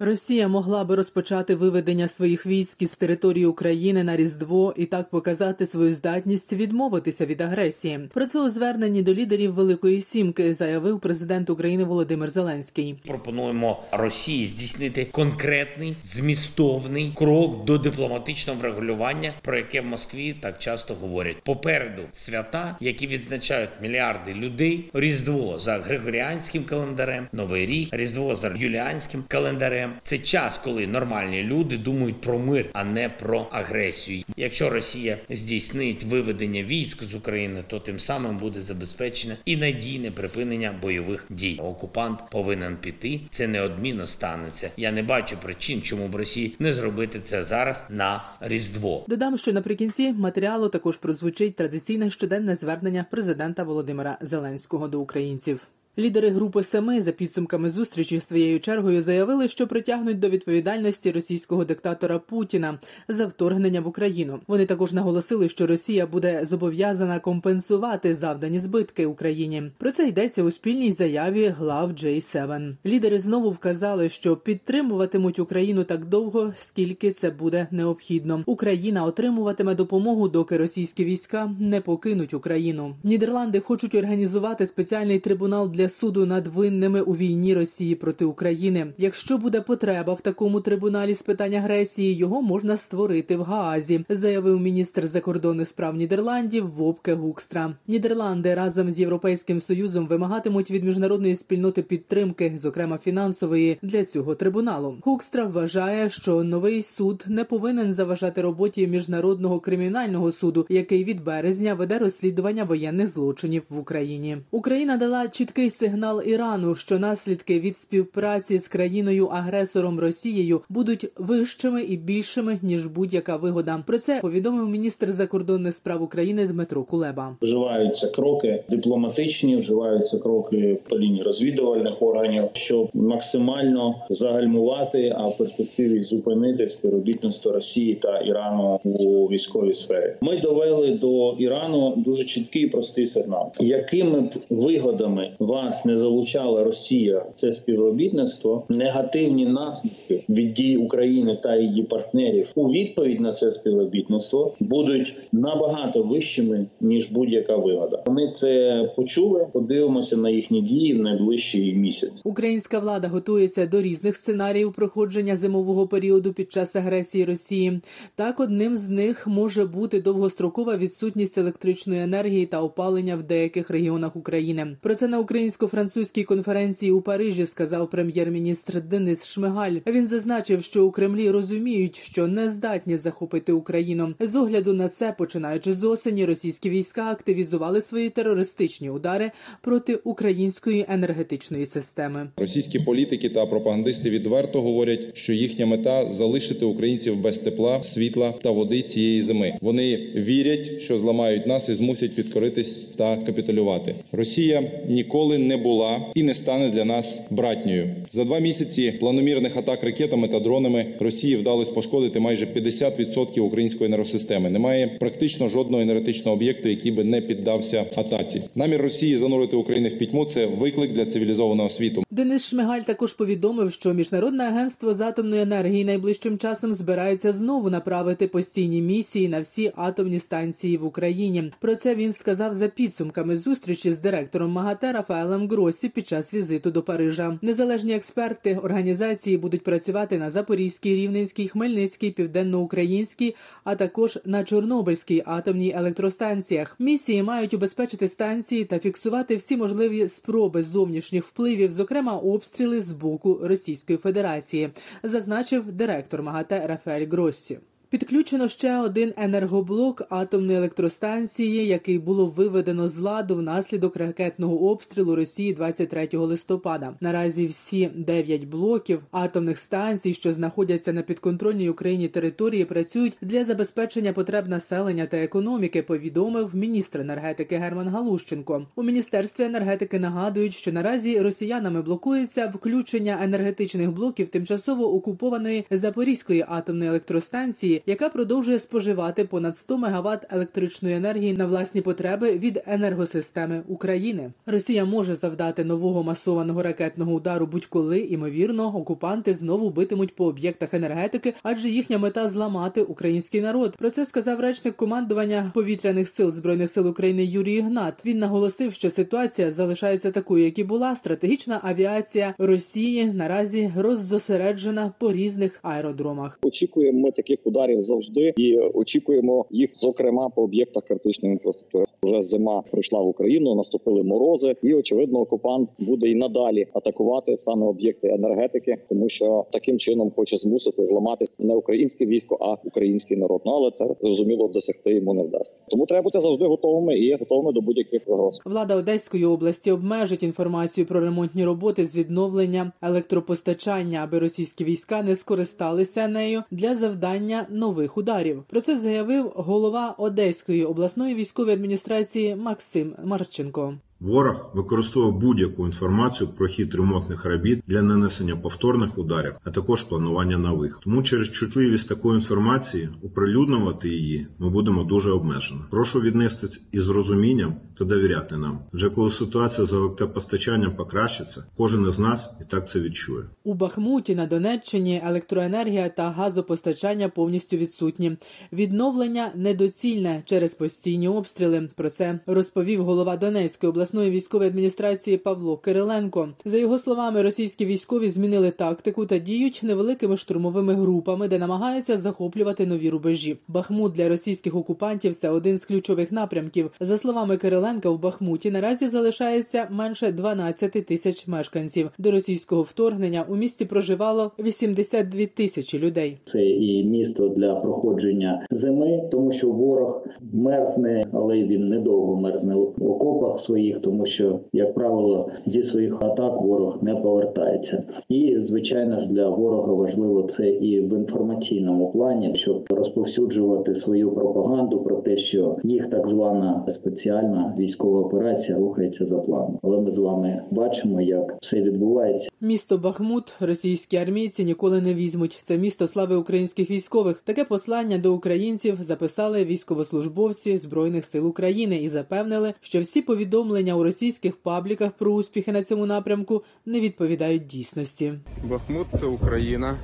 Росія могла би розпочати виведення своїх військ із території України на Різдво і так показати свою здатність відмовитися від агресії. Про це у зверненні до лідерів Великої Сімки заявив президент України Володимир Зеленський. Пропонуємо Росії здійснити конкретний змістовний крок до дипломатичного врегулювання, про яке в Москві так часто говорять. Попереду свята, які відзначають мільярди людей. Різдво за григоріанським календарем, новий рік, різдво за юліанським календарем. Це час, коли нормальні люди думають про мир, а не про агресію. Якщо Росія здійснить виведення військ з України, то тим самим буде забезпечене і надійне припинення бойових дій. Окупант повинен піти. Це неодмінно станеться. Я не бачу причин, чому б Росії не зробити це зараз на Різдво. Додам, що наприкінці матеріалу також прозвучить традиційне щоденне звернення президента Володимира Зеленського до українців. Лідери групи семи за підсумками зустрічі своєю чергою заявили, що притягнуть до відповідальності російського диктатора Путіна за вторгнення в Україну. Вони також наголосили, що Росія буде зобов'язана компенсувати завдані збитки Україні. Про це йдеться у спільній заяві глав J7. Лідери знову вказали, що підтримуватимуть Україну так довго, скільки це буде необхідно. Україна отримуватиме допомогу, доки російські війська не покинуть Україну. Нідерланди хочуть організувати спеціальний трибунал для суду над винними у війні Росії проти України. Якщо буде потреба в такому трибуналі з питань агресії, його можна створити в Гаазі, заявив міністр закордонних справ Нідерландів Вопке Гукстра. Нідерланди разом з Європейським союзом вимагатимуть від міжнародної спільноти підтримки, зокрема фінансової, для цього трибуналу. Гукстра вважає, що новий суд не повинен заважати роботі міжнародного кримінального суду, який від березня веде розслідування воєнних злочинів в Україні. Україна дала чіткий сигнал Ірану, що наслідки від співпраці з країною-агресором Росією будуть вищими і більшими ніж будь-яка вигода. Про це повідомив міністр закордонних справ України Дмитро Кулеба. Вживаються кроки дипломатичні, вживаються кроки по лінії розвідувальних органів, щоб максимально загальмувати, а в перспективі зупинити співробітництво Росії та Ірану у військовій сфері. Ми довели до Ірану дуже чіткий і простий сигнал, якими б вигодами вас не залучала Росія це співробітництво, негативні наслідки від дій України та її партнерів у відповідь на це співробітництво будуть набагато вищими ніж будь-яка вигода. Ми це почули. Подивимося на їхні дії в найближчий місяць. Українська влада готується до різних сценаріїв проходження зимового періоду під час агресії Росії. Так, одним з них може бути довгострокова відсутність електричної енергії та опалення в деяких регіонах України. Про це на українсько-французькій конференції у Парижі сказав прем'єр-міністр Денис Шмигаль. Він зазначив, що у Кремлі розуміють, що не здатні захопити Україну. З огляду на це, починаючи з осені, російські війська активізували свої терористичні удари проти української енергетичної системи. Російські політики та пропагандисти відверто говорять, що їхня мета залишити українців без тепла, світла та води цієї зими. Вони вірять, що зламають нас і змусять підкоритись та капітулювати. Росія ніколи не була і не стане для нас братньою. За два місяці планомірних атак ракетами та дронами Росії вдалося пошкодити майже 50% української енергосистеми. Немає практично жодного енергетичного об'єкту, який би не піддався атаці. Намір Росії занурити Україну в пітьму це виклик для цивілізованого світу. Денис Шмигаль також повідомив, що міжнародне агентство з атомної енергії найближчим часом збирається знову направити постійні місії на всі атомні станції в Україні. Про це він сказав за підсумками зустрічі з директором МАГАТЕ Рафаелем Гросі під час візиту до Парижа. Незалежні експерти організації будуть працювати на Запорізькій, Рівненській, Хмельницькій, Південноукраїнській, а також на Чорнобильській атомній електростанціях. Місії мають убезпечити станції та фіксувати всі можливі спроби зовнішніх впливів, зокрема обстріли з боку Російської Федерації, зазначив директор МАГАТЕ Рафаель Гроссі. Підключено ще один енергоблок атомної електростанції, який було виведено з ладу внаслідок ракетного обстрілу Росії 23 листопада. Наразі всі дев'ять блоків атомних станцій, що знаходяться на підконтрольній Україні території, працюють для забезпечення потреб населення та економіки. Повідомив міністр енергетики Герман Галущенко. У міністерстві енергетики нагадують, що наразі росіянами блокується включення енергетичних блоків тимчасово окупованої Запорізької атомної електростанції, яка продовжує споживати понад 100 МВт електричної енергії на власні потреби від енергосистеми України. Росія може завдати нового масованого ракетного удару будь-коли. Імовірно, окупанти знову битимуть по об'єктах енергетики, адже їхня мета зламати український народ. Про це сказав речник командування повітряних сил збройних сил України Юрій Ігнат. Він наголосив, що ситуація залишається такою, як і була. Стратегічна авіація Росії наразі роззосереджена по різних аеродромах. Очікуємо ми таких ударів завжди і очікуємо їх, зокрема по об'єктах критичної інфраструктури. Вже зима прийшла в Україну, наступили морози, і очевидно, окупант буде і надалі атакувати саме об'єкти енергетики, тому що таким чином хоче змусити зламати не українське військо, а український народ. Ну але це зрозуміло досягти йому не вдасться. Тому треба бути завжди готовими і готовими до будь-яких загроз. Влада Одеської області обмежить інформацію про ремонтні роботи з відновлення електропостачання, аби російські війська не скористалися нею для завдання нових ударів. Про це заявив голова Одеської обласної військової адміністрації Максим Марченко. Ворог використовує будь-яку інформацію про хід ремонтних робіт для нанесення повторних ударів, а також планування нових. Тому через чутливість такої інформації оприлюднювати її ми будемо дуже обмежено. Прошу віднестись із розумінням та довіряти нам. Адже коли ситуація з електропостачанням покращиться, кожен із нас і так це відчує. У Бахмуті на Донеччині електроенергія та газопостачання повністю відсутні. Відновлення недоцільне через постійні обстріли. Про це розповів голова Донецької обласної обласної військової адміністрації Павло Кириленко. За його словами, російські військові змінили тактику та діють невеликими штурмовими групами, де намагаються захоплювати нові рубежі. Бахмут для російських окупантів це один з ключових напрямків. За словами Кириленка, в Бахмуті наразі залишається менше 12 тисяч мешканців. До російського вторгнення у місті проживало 82 тисячі людей. Це і місто для проходження зими, тому що ворог мерзне, але він недовго мерзне в окопах своїх тому що, як правило, зі своїх атак ворог не повертається. І звичайно ж для ворога важливо це і в інформаційному плані, щоб розповсюджувати свою пропаганду про те, що їх так звана спеціальна військова операція рухається за планом. Але ми з вами бачимо, як все відбувається. Місто Бахмут російські армійці ніколи не візьмуть. Це місто слави українських військових. Таке послання до українців записали військовослужбовці збройних сил України і запевнили, що всі повідомлення у російських пабліках про успіхи на цьому напрямку не відповідають дійсності. Бахмут це Україна.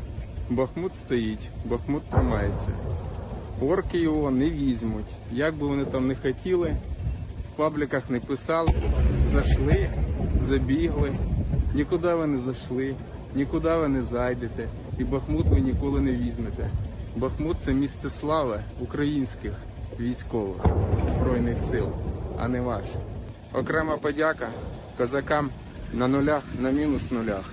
Бахмут стоїть, Бахмут тримається. Орки його не візьмуть. Як би вони там не хотіли, в пабліках не писали, зайшли, забігли, нікуди ви не зайшли, нікуди ви не зайдете, і Бахмут ви ніколи не візьмете. Бахмут це місце слави українських військових збройних сил, а не ваше. Окрема подяка козакам на нулях, на мінус нулях.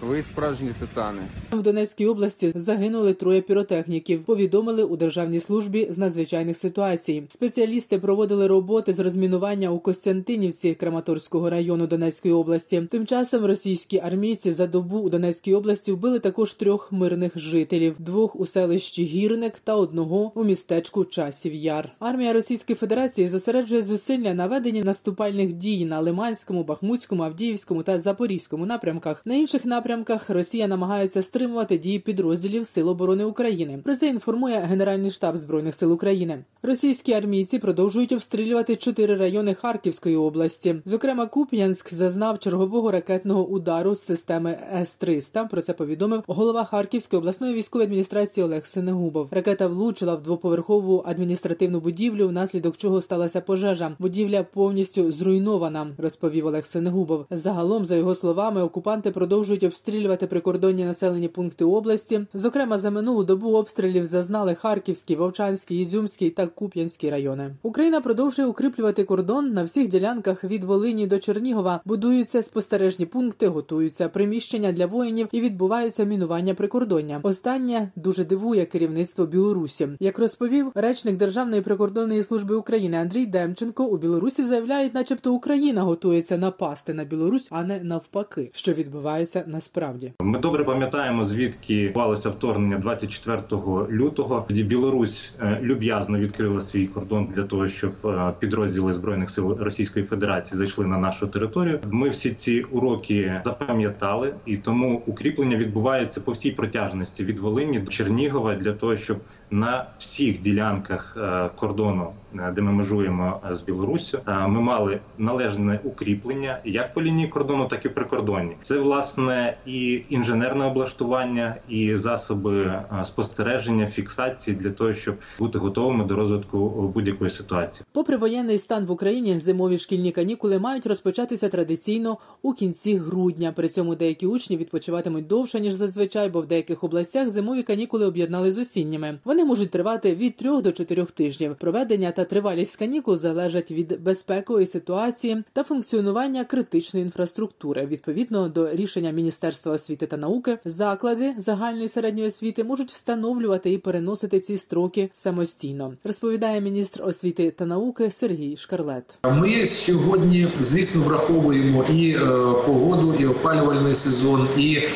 Ви справжні титани. В Донецькій області загинули троє піротехніків. Повідомили у державній службі з надзвичайних ситуацій. Спеціалісти проводили роботи з розмінування у Костянтинівці Краматорського району Донецької області. Тим часом російські армійці за добу у Донецькій області вбили також трьох мирних жителів: двох у селищі Гірник та одного у містечку Часів Яр. Армія Російської Федерації зосереджує зусилля на веденні наступальних дій на Лиманському, Бахмутському, Авдіївському та Запорізькому напрямках. На інших напрямках Росія намагається стримувати дії підрозділів Сил оборони України. Про це інформує Генеральний штаб збройних сил України. Російські армійці продовжують обстрілювати чотири райони Харківської області. Зокрема, Куп'янськ зазнав чергового ракетного удару з системи С-300. Про це повідомив голова Харківської обласної військової адміністрації Олег Синегубов. Ракета влучила в двоповерхову адміністративну будівлю, внаслідок чого сталася пожежа. Будівля повністю зруйнована, розповів Олег Синегубов. Загалом, за його словами, окупанти продовжують обстрілювати прикордонні населені пункти області. Зокрема, за минулу добу обстрілів зазнали Харківський, Вовчанський, Ізюмський та Куп'янський райони. Україна продовжує укріплювати кордон на всіх ділянках від Волині до Чернігова. Будуються спостережні пункти, готуються приміщення для воїнів і відбувається мінування прикордоння. Останнє дуже дивує керівництво Білорусі. Як розповів речник Державної прикордонної служби України Андрій Демченко, у Білорусі заявляють, начебто Україна готується напасти на Білорусь, а не навпаки, що відбувається насправді. Ми добре пам'ятаємо, звідки відбувалося вторгнення 24 лютого. Тоді Білорусь е, люб'язно відкрила свій кордон для того, щоб е, підрозділи збройних сил Російської Федерації зайшли на нашу територію. Ми всі ці уроки запам'ятали, і тому укріплення відбувається по всій протяжності від Волині до Чернігова для того, щоб на всіх ділянках е, кордону, е, де ми межуємо е, з Білоруссю, ми мали належне укріплення як по лінії кордону, так і прикордонні. Це власне і інженерне облаштування, і засоби спостереження, фіксації для того, щоб бути готовими до розвитку будь-якої ситуації. Попри воєнний стан в Україні, зимові шкільні канікули мають розпочатися традиційно у кінці грудня. При цьому деякі учні відпочиватимуть довше ніж зазвичай, бо в деяких областях зимові канікули об'єднали з осінніми. Вони можуть тривати від трьох до чотирьох тижнів. Проведення та тривалість канікул залежать від безпекової ситуації та функціонування критичної інфраструктури. Відповідно до рішення Міністерства освіти та науки, заклади загальної середньої освіти можуть встановлювати і переносити ці строки самостійно. Розповідає міністр освіти та науки Сергій Шкарлет. Ми сьогодні, звісно, враховуємо і е, погоду, опалювальний сезон, і е,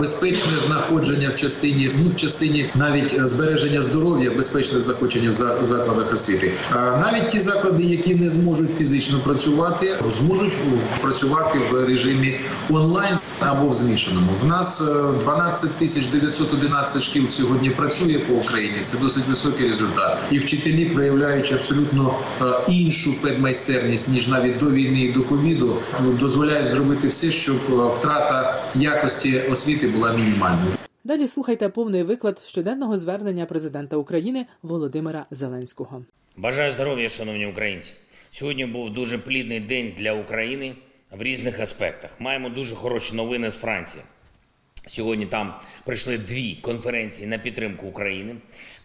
безпечне знаходження в частині, ну в частині навіть е, збереження здоров'я, безпечне знаходження в закладах освіти. Е, навіть ті заклади, які не зможуть фізично працювати, зможуть працювати в режимі онлайн або в змішаному. В нас е, 12 тисяч 911 шкіл сьогодні працює по Україні. Це досить високий результат. І вчителі, проявляючи абсолютно іншу педмайстерність ніж навіть до війни і до ковіду, ну, дозволяють зробити все, щоб втрата якості освіти була мінімальною. Далі слухайте повний виклад щоденного звернення президента України Володимира Зеленського. Бажаю здоров'я, шановні українці. Сьогодні був дуже плідний день для України в різних аспектах. Маємо дуже хороші новини з Франції. Сьогодні там пройшли дві конференції на підтримку України.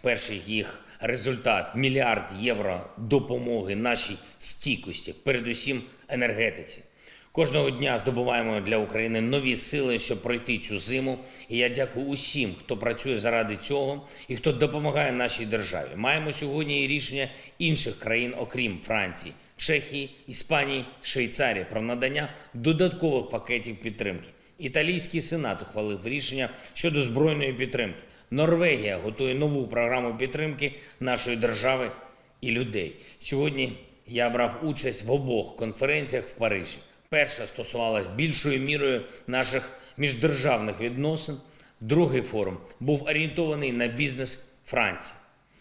Перший їх результат мільярд євро допомоги нашій стійкості, передусім енергетиці. Кожного дня здобуваємо для України нові сили, щоб пройти цю зиму. І я дякую усім, хто працює заради цього і хто допомагає нашій державі. Маємо сьогодні і рішення інших країн, окрім Франції, Чехії, Іспанії, Швейцарії про надання додаткових пакетів підтримки. Італійський сенат ухвалив рішення щодо збройної підтримки. Норвегія готує нову програму підтримки нашої держави і людей. Сьогодні я брав участь в обох конференціях в Парижі. Перша стосувалась більшою мірою наших міждержавних відносин. Другий форум був орієнтований на бізнес Франції.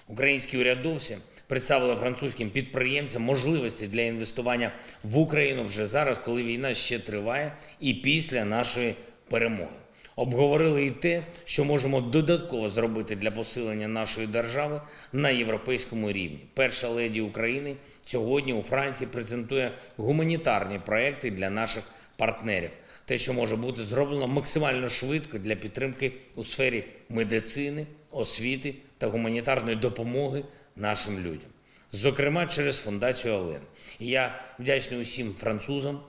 Українські урядовці представили французьким підприємцям можливості для інвестування в Україну вже зараз, коли війна ще триває, і після нашої перемоги. Обговорили і те, що можемо додатково зробити для посилення нашої держави на європейському рівні. Перша леді України сьогодні у Франції презентує гуманітарні проекти для наших партнерів. Те, що може бути зроблено максимально швидко для підтримки у сфері медицини, освіти та гуманітарної допомоги нашим людям, зокрема через фундацію Олен. І я вдячний усім французам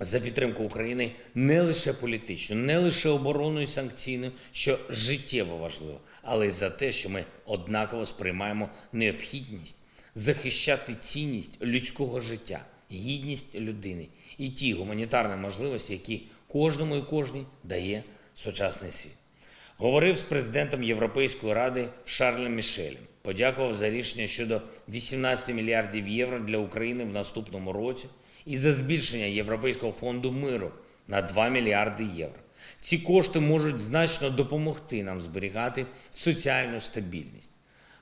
за підтримку України не лише політично, не лише оборонною і санкційною, що життєво важливо, але й за те, що ми однаково сприймаємо необхідність захищати цінність людського життя, гідність людини і ті гуманітарні можливості, які кожному і кожній дає сучасний світ. Говорив з президентом Європейської ради Шарлем Мішелем. Подякував за рішення щодо 18 мільярдів євро для України в наступному році і за збільшення Європейського фонду миру на 2 мільярди євро. Ці кошти можуть значно допомогти нам зберігати соціальну стабільність.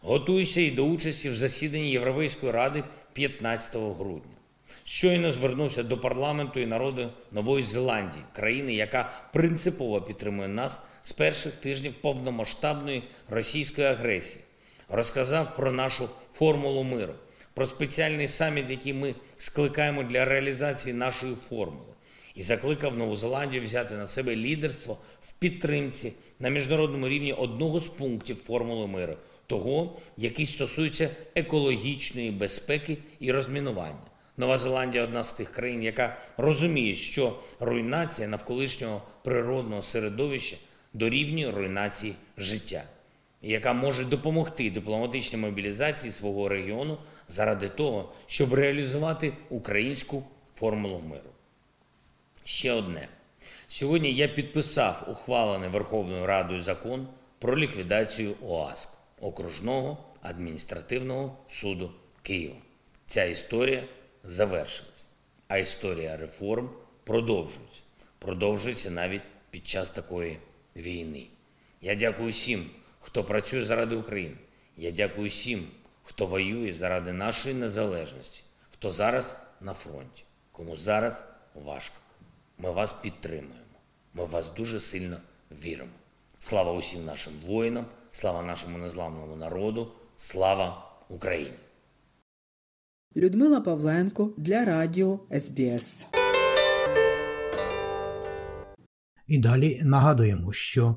Готуюся і до участі в засіданні Європейської ради 15 грудня. Щойно звернувся до парламенту і народу Нової Зеландії, країни, яка принципово підтримує нас з перших тижнів повномасштабної російської агресії. Розказав про нашу формулу миру, про спеціальний саміт, який ми скликаємо для реалізації нашої формули. і закликав Нову Зеландію взяти на себе лідерство в підтримці на міжнародному рівні одного з пунктів формули миру, того, який стосується екологічної безпеки і розмінування. Нова Зеландія одна з тих країн, яка розуміє, що руйнація навколишнього природного середовища дорівнює руйнації життя, яка може допомогти дипломатичній мобілізації свого регіону заради того, щоб реалізувати українську формулу миру. Ще одне. Сьогодні я підписав ухвалений Верховною Радою закон про ліквідацію ОАСК окружного адміністративного суду Києва. Ця історія завершилась, а історія реформ продовжується. Продовжується навіть під час такої війни. Я дякую всім, хто працює заради України. Я дякую всім, хто воює заради нашої незалежності, хто зараз на фронті, кому зараз важко. Ми вас підтримуємо. Ми в вас дуже сильно віримо. Слава усім нашим воїнам, слава нашому незламному народу, слава Україні! Людмила Павленко для Радіо СБС. І далі нагадуємо, що